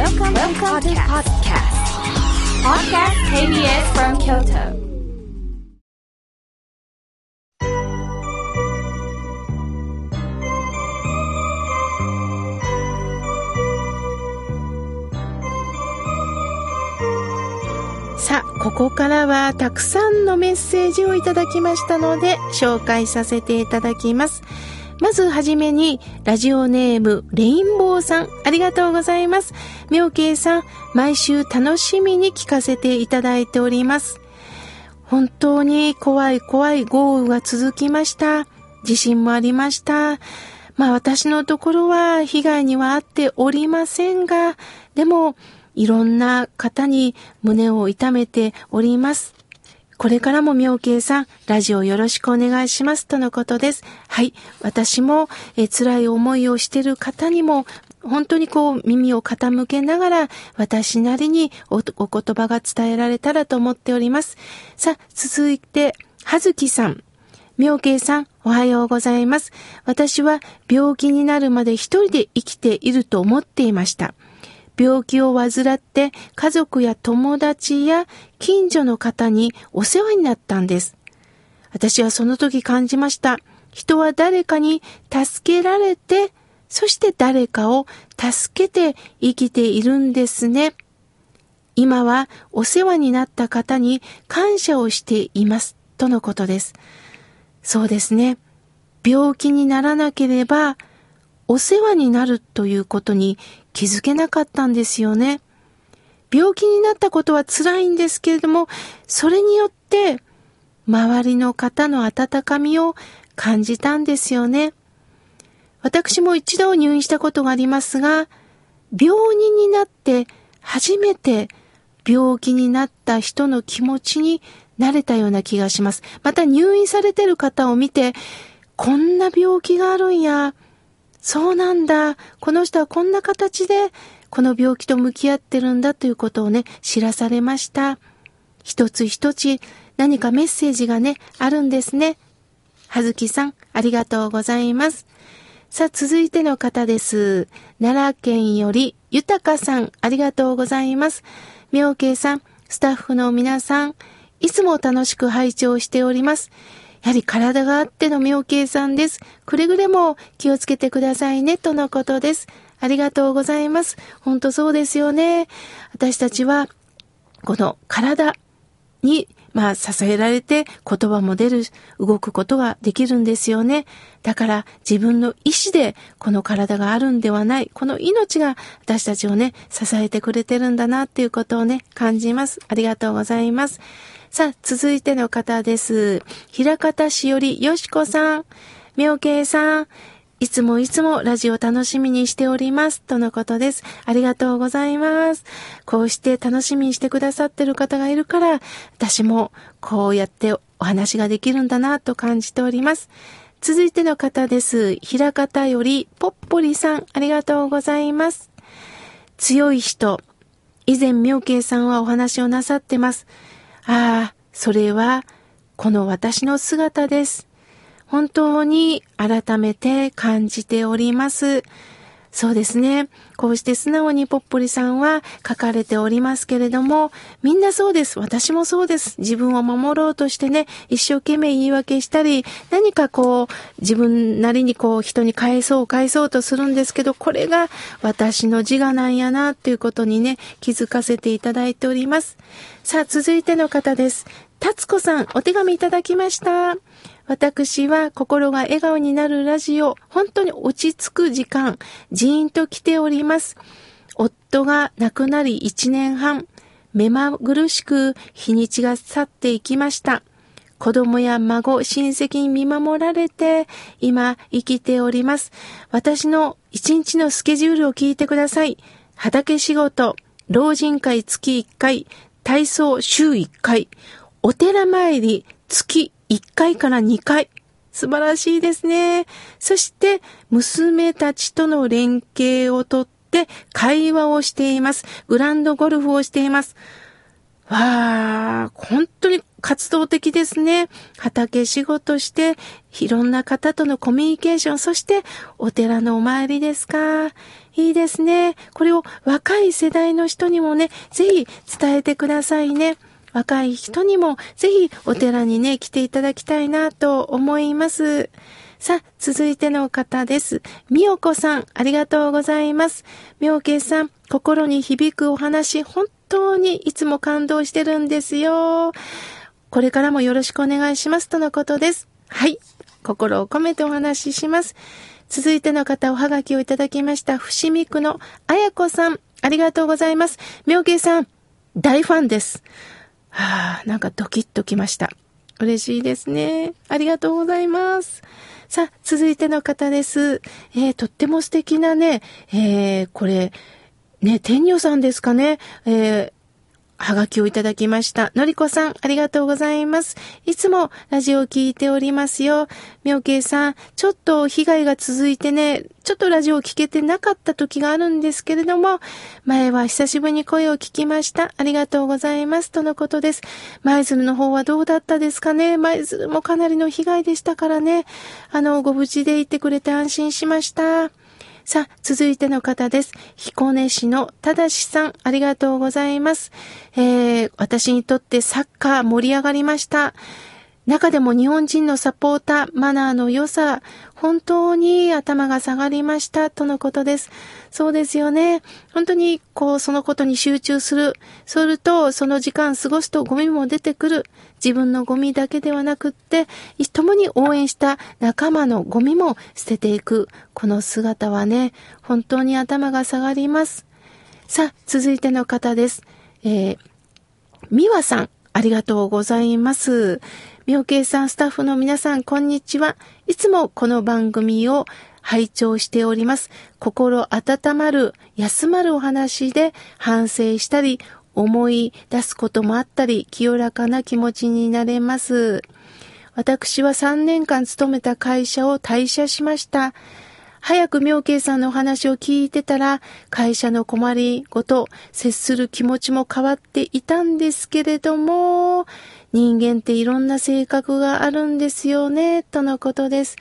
Welcome to the podcast. さあここからはたくさんのメッセージをいただきましたので紹介させていただきますまずはじめに、ラジオネーム、レインボーさん、ありがとうございます。妙慶さん、毎週楽しみに聞かせていただいております。本当に怖い怖い豪雨が続きました。地震もありました。まあ私のところは被害にはあっておりませんが、でもいろんな方に胸を痛めております。これからも妙慶さん、ラジオよろしくお願いしますとのことです。はい。私もえ辛い思いをしている方にも、本当にこう耳を傾けながら私なりにおお言葉が伝えられたらと思っております。さあ、続いて、はずきさん。妙慶さん、おはようございます。私は病気になるまで一人で生きていると思っていました。病気を患って家族や友達や近所の方にお世話になったんです。私はその時感じました。人は誰かに助けられて、そして誰かを助けて生きているんですね。今はお世話になった方に感謝をしています。とのことです。そうですね。病気にならなければ、お世話になるということに気づけなかったんですよね。病気になったことは辛いんですけれども、それによって周りの方の温かみを感じたんですよね。私も一度入院したことがありますが、病人になって初めて病気になった人の気持ちになれたような気がします。また入院されてる方を見て、こんな病気があるんや、そうなんだ。この人はこんな形でこの病気と向き合ってるんだということをね、知らされました。一つ一つ何かメッセージがね、あるんですね。はずきさん、ありがとうございます。さあ、続いての方です。奈良県より、ゆたかさん、ありがとうございます。妙慶さん、スタッフの皆さん、いつも楽しく拝聴しております。やはり体があっての妙計さんです。くれぐれも気をつけてくださいね、とのことです。ありがとうございます。ほんとそうですよね。私たちは、この体に、まあ、支えられて言葉も出る、動くことができるんですよね。だから自分の意志でこの体があるんではない、この命が私たちをね、支えてくれてるんだなっていうことをね、感じます。ありがとうございます。さあ、続いての方です。平方市よりよしこさん、妙慶さん、いつもいつもラジオ楽しみにしております。とのことです。ありがとうございます。こうして楽しみにしてくださってる方がいるから、私もこうやってお話ができるんだなと感じております。続いての方です。平方よりぽっぽりさん、ありがとうございます。強い人。以前、妙慶さんはお話をなさってます。ああ、それはこの私の姿です。本当に改めて感じております。そうですね。こうして素直にぽっぽりさんは書かれておりますけれども、みんなそうです。私もそうです。自分を守ろうとしてね、一生懸命言い訳したり、何かこう、自分なりにこう、人に返そう返そうとするんですけど、これが私の自我なんやな、ということにね、気づかせていただいております。さあ、続いての方です。たつこさん、お手紙いただきました。私は心が笑顔になるラジオ、本当に落ち着く時間、じーんと来ております。夫が亡くなり1年半、目まぐるしく日にちが去っていきました。子供や孫、親戚に見守られて、今生きております。私の一日のスケジュールを聞いてください。畑仕事、老人会月1回、体操週1回、お寺参り月1回から2回。素晴らしいですね。そして、娘たちとの連携をとって会話をしています。グランドゴルフをしています。わあ、本当に活動的ですね。畑仕事して、いろんな方とのコミュニケーション、そしてお寺のお参りですか。いいいですね。これを若い世代の人にもね、ぜひ伝えてくださいね。若い人にもぜひお寺にね、来ていただきたいなと思います。さあ、続いての方です。みよこさん、ありがとうございます。みょうけいさん、心に響くお話、本当にいつも感動してるんですよ。これからもよろしくお願いしますとのことです。はい。心を込めてお話しします。続いての方、おはがきをいただきました。伏見区のあやこさん、ありがとうございます。みょうけいさん、大ファンです。はあ、なんかドキッときました。嬉しいですね。ありがとうございます。さあ、続いての方です。えー、とっても素敵なね、えー、これ、ね、天女さんですかね。えー、はがきをいただきました。のりこさん、ありがとうございます。いつもラジオを聞いておりますよ。みょうけいさん、ちょっと被害が続いてね、ちょっとラジオを聞けてなかった時があるんですけれども、前は久しぶりに声を聞きました。ありがとうございます。とのことです。舞鶴の方はどうだったですかね舞鶴もかなりの被害でしたからね。あの、ご無事でいてくれて安心しました。さあ、続いての方です。彦根市のただしさん、ありがとうございます。えー、私にとってサッカー盛り上がりました。中でも日本人のサポーター、マナーの良さ、本当に頭が下がりました、とのことです。そうですよね。本当に、こう、そのことに集中する。すると、その時間過ごすとゴミも出てくる。自分のゴミだけではなくって、共に応援した仲間のゴミも捨てていく。この姿はね、本当に頭が下がります。さあ、続いての方です。えー、みわさん、ありがとうございます。妙慶さんスタッフの皆さん、こんにちは。いつもこの番組を拝聴しております。心温まる、休まるお話で反省したり、思い出すこともあったり、清らかな気持ちになれます。私は3年間勤めた会社を退社しました。早く妙慶さんのお話を聞いてたら、会社の困りごと、接する気持ちも変わっていたんですけれども、人間っていろんな性格があるんですよね、とのことです。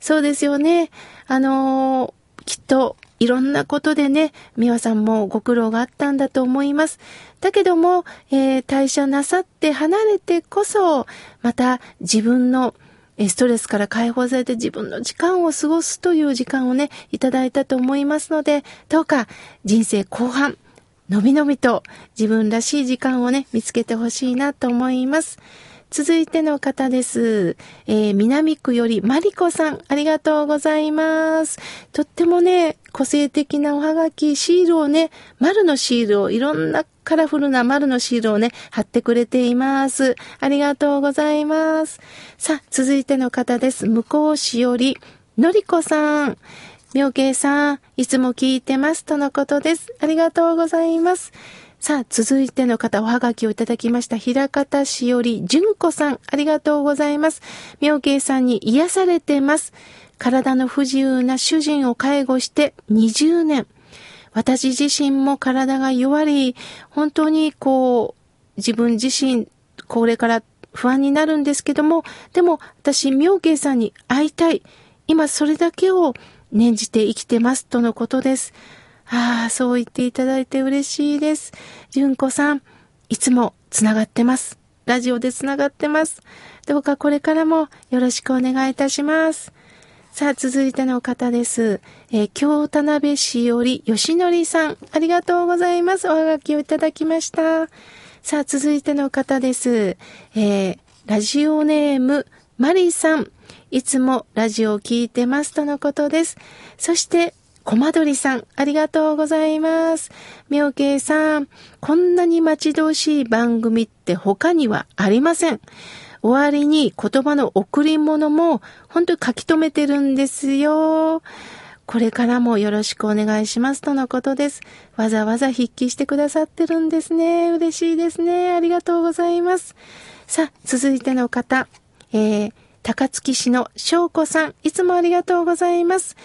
そうですよね。あのー、きっと、いろんなことでね、美和さんもご苦労があったんだと思います。だけども、えー、退社なさって離れてこそ、また自分のストレスから解放されて自分の時間を過ごすという時間をね、いただいたと思いますので、どうか人生後半、のびのびと自分らしい時間をね、見つけてほしいなと思います。続いての方です。えー、南区よりマリコさん、ありがとうございます。とってもね、個性的なおはがき、シールをね、丸のシールを、いろんなカラフルな丸のシールをね、貼ってくれています。ありがとうございます。さあ、続いての方です。向こう市より、のりこさん。妙慶さん、いつも聞いてますとのことです。ありがとうございます。さあ、続いての方、おはがきをいただきました。平方市より、純子さん、ありがとうございます。妙慶さんに癒されてます。体の不自由な主人を介護して20年。私自身も体が弱り、本当にこう、自分自身、これから不安になるんですけども、でも私、妙慶さんに会いたい。今それだけを念じて生きてますとのことです。ああ、そう言っていただいて嬉しいです。純子さん、いつもつながってます。ラジオでつながってます。どうかこれからもよろしくお願いいたします。さあ、続いての方です。えー、京田辺市より吉典さん、ありがとうございます。おはがきをいただきました。さあ、続いての方です。えー、ラジオネーム、マリーさん。いつもラジオを聞いてますとのことです。そして、コマドリさん、ありがとうございます。妙慶さん、こんなに待ち遠しい番組って他にはありません。終わりに言葉の贈り物も本当に書き留めてるんですよ。これからもよろしくお願いしますとのことです。わざわざ筆記してくださってるんですね。嬉しいですね。ありがとうございます。さあ、続いての方。えー、高槻市の翔子さん、いつもありがとうございます。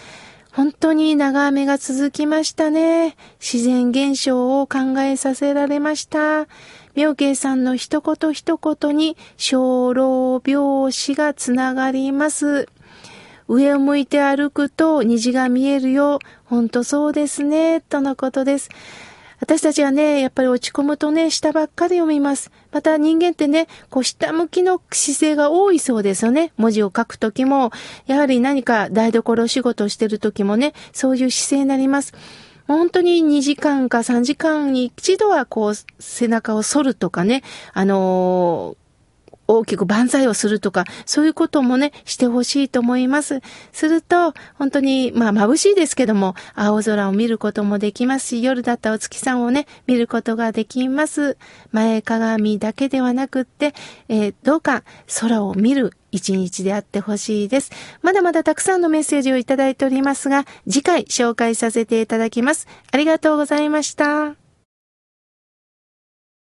本当に長雨が続きましたね。自然現象を考えさせられました。妙慶さんの一言一言に小老病死がつながります。上を向いて歩くと虹が見えるよ。ほんとそうですね。とのことです。私たちはね、やっぱり落ち込むとね、下ばっかり読みます。また人間ってね、こう下向きの姿勢が多いそうですよね。文字を書くときも、やはり何か台所仕事をしてるときもね、そういう姿勢になります。本当に2時間か3時間に一度はこう背中を反るとかね、あのー大きく万歳をするとか、そういうこともね、してほしいと思います。すると、本当に、まあ、眩しいですけども、青空を見ることもできますし、夜だったお月さんをね、見ることができます。前鏡だけではなくって、えー、どうか空を見る一日であってほしいです。まだまだたくさんのメッセージをいただいておりますが、次回紹介させていただきます。ありがとうございました。